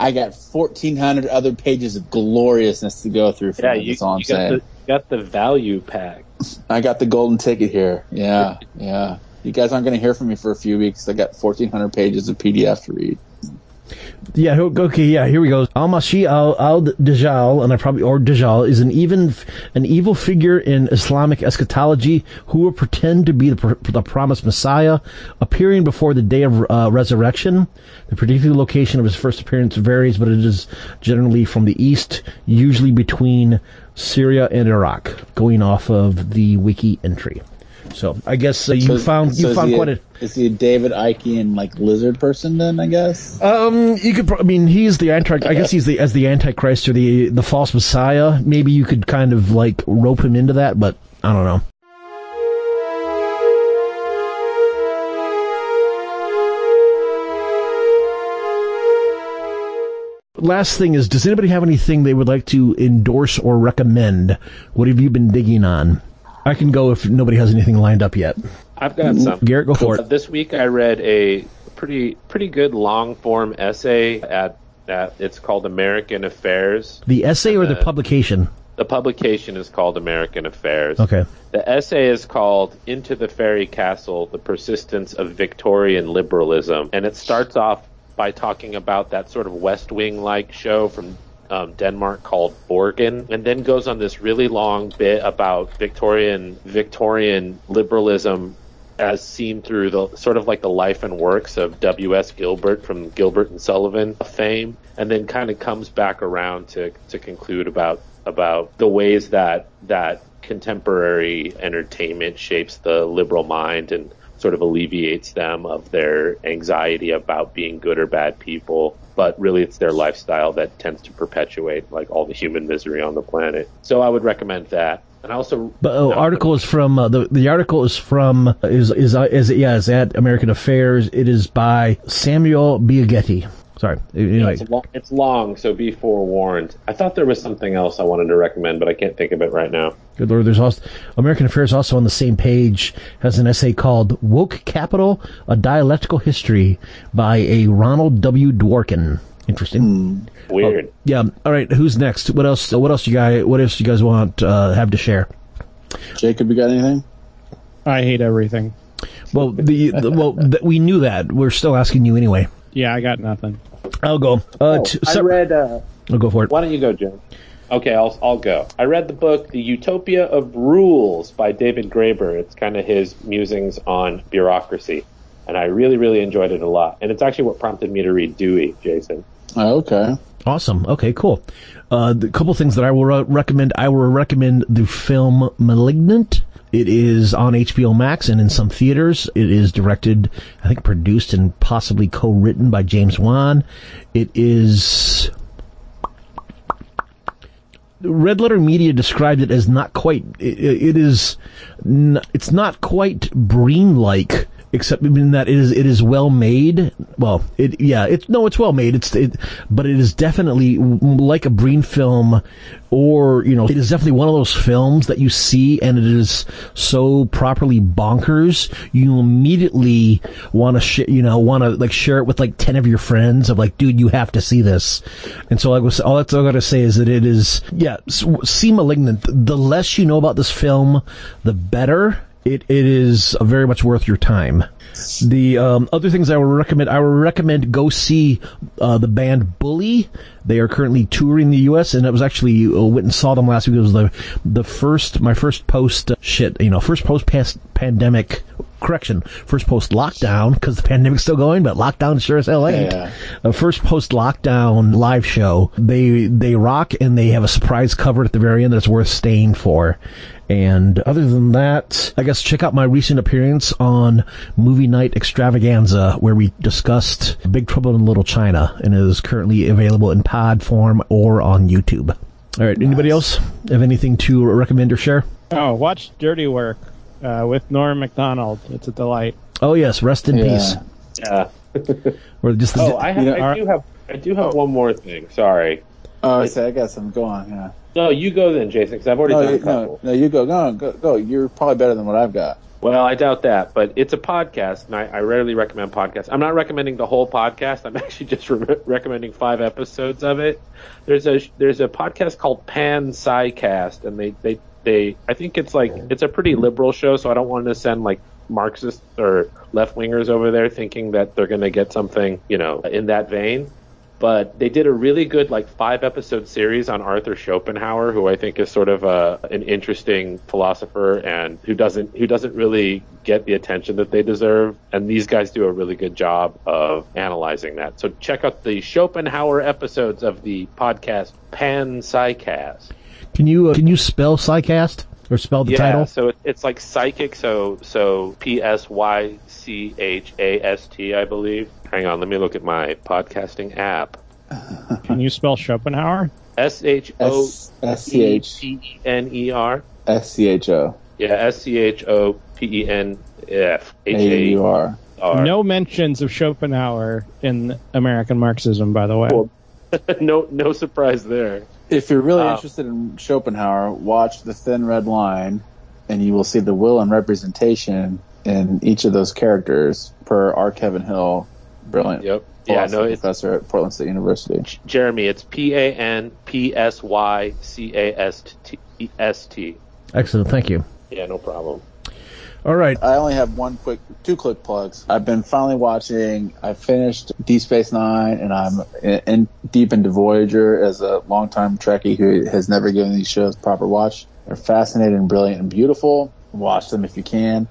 I got 1,400 other pages of gloriousness to go through. For Yeah, me, you, that's all I'm got saying. the got the value pack. I got the golden ticket here. Yeah, yeah. You guys aren't going to hear from me for a few weeks. I got 1,400 pages of PDF to read. Yeah, okay, yeah, here we go. Al-Mashi al al Dajjal, and I probably or Dajjal is an even an evil figure in Islamic eschatology who will pretend to be the, the promised Messiah, appearing before the day of uh, resurrection. The particular location of his first appearance varies, but it is generally from the east, usually between Syria and Iraq, going off of the wiki entry. So I guess uh, you So- found so you is found quite a Is he a David Icke and like lizard person then? I guess. Um, you could. I mean, he's the anti. I guess he's the as the antichrist or the the false messiah. Maybe you could kind of like rope him into that, but I don't know. Last thing is, does anybody have anything they would like to endorse or recommend? What have you been digging on? I can go if nobody has anything lined up yet. I've got some. Garrett, go for Uh, it. This week I read a pretty pretty good long form essay at at it's called American Affairs. The essay or the Uh, publication? The publication is called American Affairs. Okay. The essay is called Into the Fairy Castle: The Persistence of Victorian Liberalism, and it starts off by talking about that sort of West Wing like show from um, Denmark called Borgen, and then goes on this really long bit about Victorian Victorian liberalism as seen through the sort of like the life and works of W.S. Gilbert from Gilbert and Sullivan fame, and then kind of comes back around to to conclude about about the ways that that contemporary entertainment shapes the liberal mind and sort of alleviates them of their anxiety about being good or bad people but really it's their lifestyle that tends to perpetuate like all the human misery on the planet so i would recommend that and I also But oh, article is from uh, the the article is from is is uh, is yeah is at American Affairs. It is by Samuel Biagetti. Sorry. Anyway, It's, lo- it's long, so be forewarned. I thought there was something else I wanted to recommend, but I can't think of it right now. good lord. There's also American Affairs also on the same page has an essay called "Woke Capital: A Dialectical History" by a Ronald W. Dworkin. Interesting. Weird. Yeah. All right. Who's next? What else? What else you guys? What else you guys want uh, have to share? Jacob, you got anything? I hate everything. Well, the, the well th- we knew that. We're still asking you anyway. Yeah, I got nothing. I'll go. Uh, t- I read. Uh, I'll go for it. why don't you go, Jim? Okay, I'll I'll go. I read the book The Utopia of Rules by David Graeber. It's kind of his musings on bureaucracy, and I really really enjoyed it a lot. And it's actually what prompted me to read Dewey, Jason. Oh, okay. Awesome. Okay, cool. Uh, the couple things that I will re- recommend. I will recommend the film *Malignant*. It is on HBO Max and in some theaters. It is directed, I think, produced and possibly co-written by James Wan. It is. Red Letter Media described it as not quite. It, it is. It's not quite Breen like, except in that it is. It is well made. Well, it yeah. It's no. It's well made. It's it, but it is definitely like a Breen film, or you know, it is definitely one of those films that you see and it is so properly bonkers. You immediately want to sh- you know want to like share it with like ten of your friends of like, dude, you have to see this. And so I was all that's all I got to say is that it is yeah. See *Malignant*. The less you know about this film, the better. It it is very much worth your time. The um, other things I would recommend, I would recommend go see uh, the band Bully. They are currently touring the U.S. and I was actually uh, went and saw them last week. It was the the first my first post uh, shit, you know, first post pandemic correction, first post lockdown because the pandemic's still going, but lockdown sure as hell ain't. Yeah. A uh, first post lockdown live show. They they rock and they have a surprise cover at the very end that's worth staying for. And other than that, I guess check out my recent appearance on Movie Night Extravaganza, where we discussed Big Trouble in Little China, and it is currently available in pod form or on YouTube. All right, anybody else have anything to recommend or share? Oh, watch Dirty Work uh, with Norm Macdonald. It's a delight. Oh yes, rest in Yeah. peace. Yeah. Or just the, Oh, I, have, You know, I our- do have I do have one more thing. Sorry. Oh, I say I got some. Go on. Yeah. No, you go then, Jason, because I've already No, done a you, couple. no, no, you go. No, go, go. You're probably better than what I've got. Well, I doubt that, but it's a podcast, and I, I rarely recommend podcasts. I'm not recommending the whole podcast. I'm [LAUGHS] actually just re- recommending five episodes of it. There's a there's a podcast called Panpsycast, and they they they I think it's like it's a pretty liberal show, so I don't want to send like Marxists or left wingers over there thinking that they're going to get something you know in that vein. But they did a really good like five episode series on Arthur Schopenhauer, who I think is sort of a, an interesting philosopher and who doesn't who doesn't really get the attention that they deserve. And these guys do a really good job of analyzing that. So check out the Schopenhauer episodes of the podcast Pan Psycast. Can you uh, can you spell Psycast or spell the yeah, title? so it, it's like psychic. So so P S Y C H A S T, I believe. Hang on, let me look at my podcasting app. [LAUGHS] Can you spell Schopenhauer? S H O S S C H P E N E R. S C H O Yeah, S C H O P E N F H A U A R. R. No mentions of Schopenhauer in American Marxism, by the way. Cool. [LAUGHS] no, no surprise there. If you're really Uh, interested in Schopenhauer, watch The Thin Red Line, and you will see the will and representation in each of those characters per R. Kevin Hill, brilliant Yep. Yeah, philosophy no, professor at Portland State University. Jeremy. It's P A N P S Y C A S T S T. Excellent, thank you. Yeah, no problem. All right, I only have one quick, two quick plugs. I've been finally watching. I finished Deep Space Nine, and I'm in, in deep into Voyager as a longtime Trekkie who has never given these shows proper watch. They're fascinating, brilliant, and beautiful. Watch them if you can.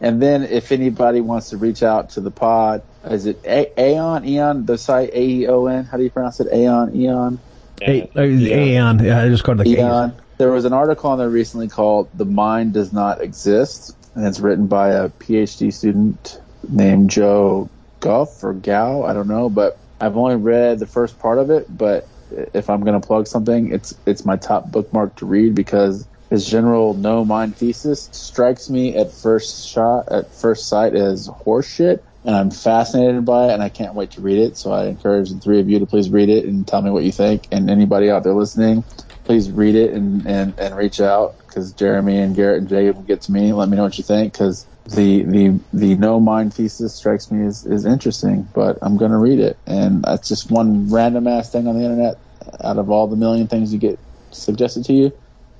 And then, if anybody wants to reach out to the pod, is it A- Aeon? Eon? The site A E O N? How do you pronounce it? Aeon? Eon? A- uh, Aeon. Yeah, I just called it like Eon. There was an article on there recently called "The Mind Does Not Exist," and it's written by a PhD student named Joe Guff or Gao. I don't know, but I've only read the first part of it. But if I'm going to plug something, it's it's my top bookmark to read because his general no mind thesis strikes me at first shot at first sight as horseshit. And I'm fascinated by it, and I can't wait to read it. So I encourage the three of you to please read it and tell me what you think. And anybody out there listening, please read it and, and, and reach out because Jeremy and Garrett and Jacob will get to me. Let me know what you think because the, the, the no mind thesis strikes me as, as interesting, but I'm going to read it. And that's just one random ass thing on the internet out of all the million things you get suggested to you.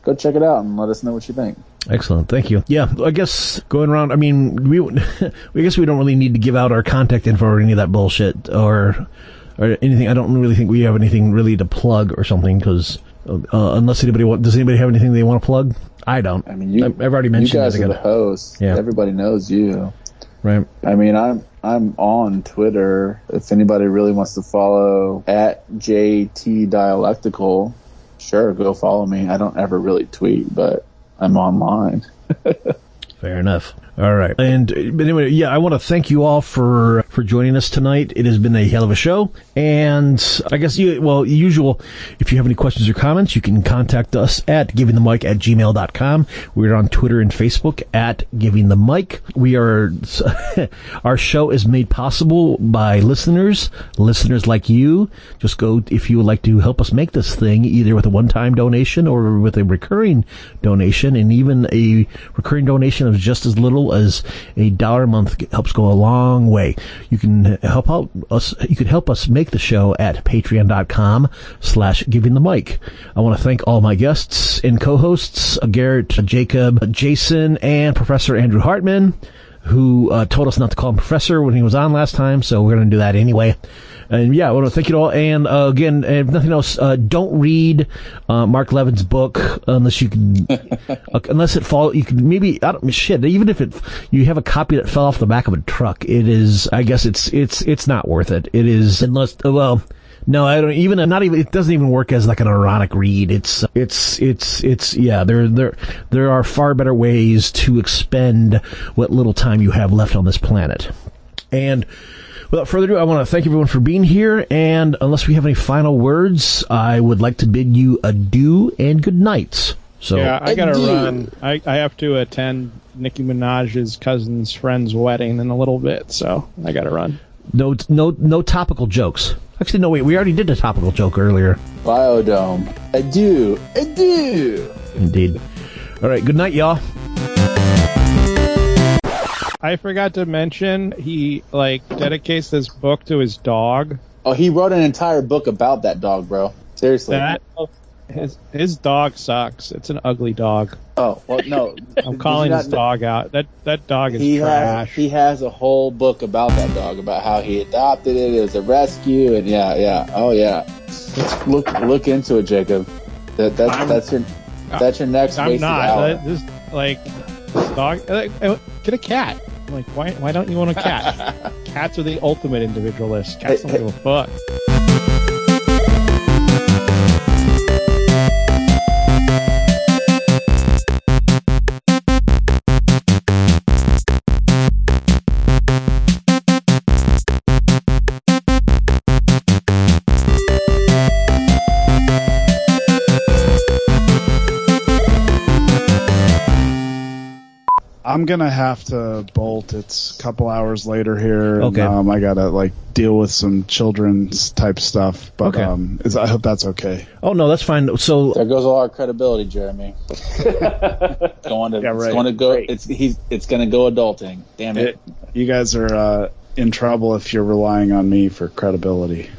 Go check it out and let us know what you think. Excellent, thank you. Yeah, I guess going around. I mean, we, [LAUGHS] I guess we don't really need to give out our contact info or any of that bullshit or or anything. I don't really think we have anything really to plug or something because uh, unless anybody want, does anybody have anything they want to plug? I don't. I mean, you, I've already you guys that are the hosts. Yeah. Everybody knows you. right. I mean, I'm I'm on Twitter. If anybody really wants to follow at JT Dialectical, sure, go follow me. I don't ever really tweet, but I'm online. [LAUGHS] Fair enough. All right. And uh, but anyway, yeah, I want to thank you all for for joining us tonight. It has been a hell of a show. And I guess you well, usual if you have any questions or comments, you can contact us at giving the mic at gmail.com. We're on Twitter and Facebook at giving the mic. We are [LAUGHS] our show is made possible by listeners, listeners like you. Just go if you would like to help us make this thing either with a one-time donation or with a recurring donation and even a recurring donation of just as little as a dollar a month helps go a long way. You can help out us, you can help us make the show at patreon.com slash giving the mic. I want to thank all my guests and co-hosts, Garrett, Jacob, Jason, and Professor Andrew Hartman who uh, told us not to call him professor when he was on last time, so we're going to do that anyway. And yeah, I want to thank you all. And uh, again, if nothing else, uh, don't read uh, Mark Levin's book unless you can, [LAUGHS] unless it fall. You can maybe I don't shit. Even if it you have a copy that fell off the back of a truck, it is. I guess it's it's it's not worth it. It is unless well. No, I don't even. Not even. It doesn't even work as like an ironic read. It's it's it's it's yeah. There there there are far better ways to expend what little time you have left on this planet. And without further ado, I want to thank everyone for being here. And unless we have any final words, I would like to bid you adieu and good night. So yeah, I gotta Adieu. run. I, I have to attend Nicki Minaj's cousin's friend's wedding in a little bit, so I gotta run. no no no topical jokes. Actually, no, wait. We already did a topical joke earlier. Biodome. I do. I do. Indeed. All right. Good night, y'all. I forgot to mention he like dedicates this book to his dog. Oh, he wrote an entire book about that dog, bro. Seriously. That his his dog sucks. It's an ugly dog. oh, well, no. [LAUGHS] I'm calling his dog out. That that dog is He has, trash. he has a whole book about that dog, about how he adopted it. It was a rescue, and yeah, yeah, oh yeah. Look, look into it, Jacob. That that's I'm- that's your that's your next I'm not. hour. That- This like this dog. Like, uh, get a cat. I'm like, why? Why don't you want a cat? [LAUGHS] Cats are the ultimate individualist. Cats don't give a fuck. I'm gonna have to bolt. It's a couple hours later here. and, Okay. um, I gotta like deal with some children's type stuff, but Okay. um, it's, I hope that's okay. Oh no, that's fine. So There goes all our credibility, Jeremy. [LAUGHS] going to, Yeah, it's going to go. Great. It's he's. It's going to go adulting. Damn it. It, you guys are uh, in trouble if you're relying on me for credibility.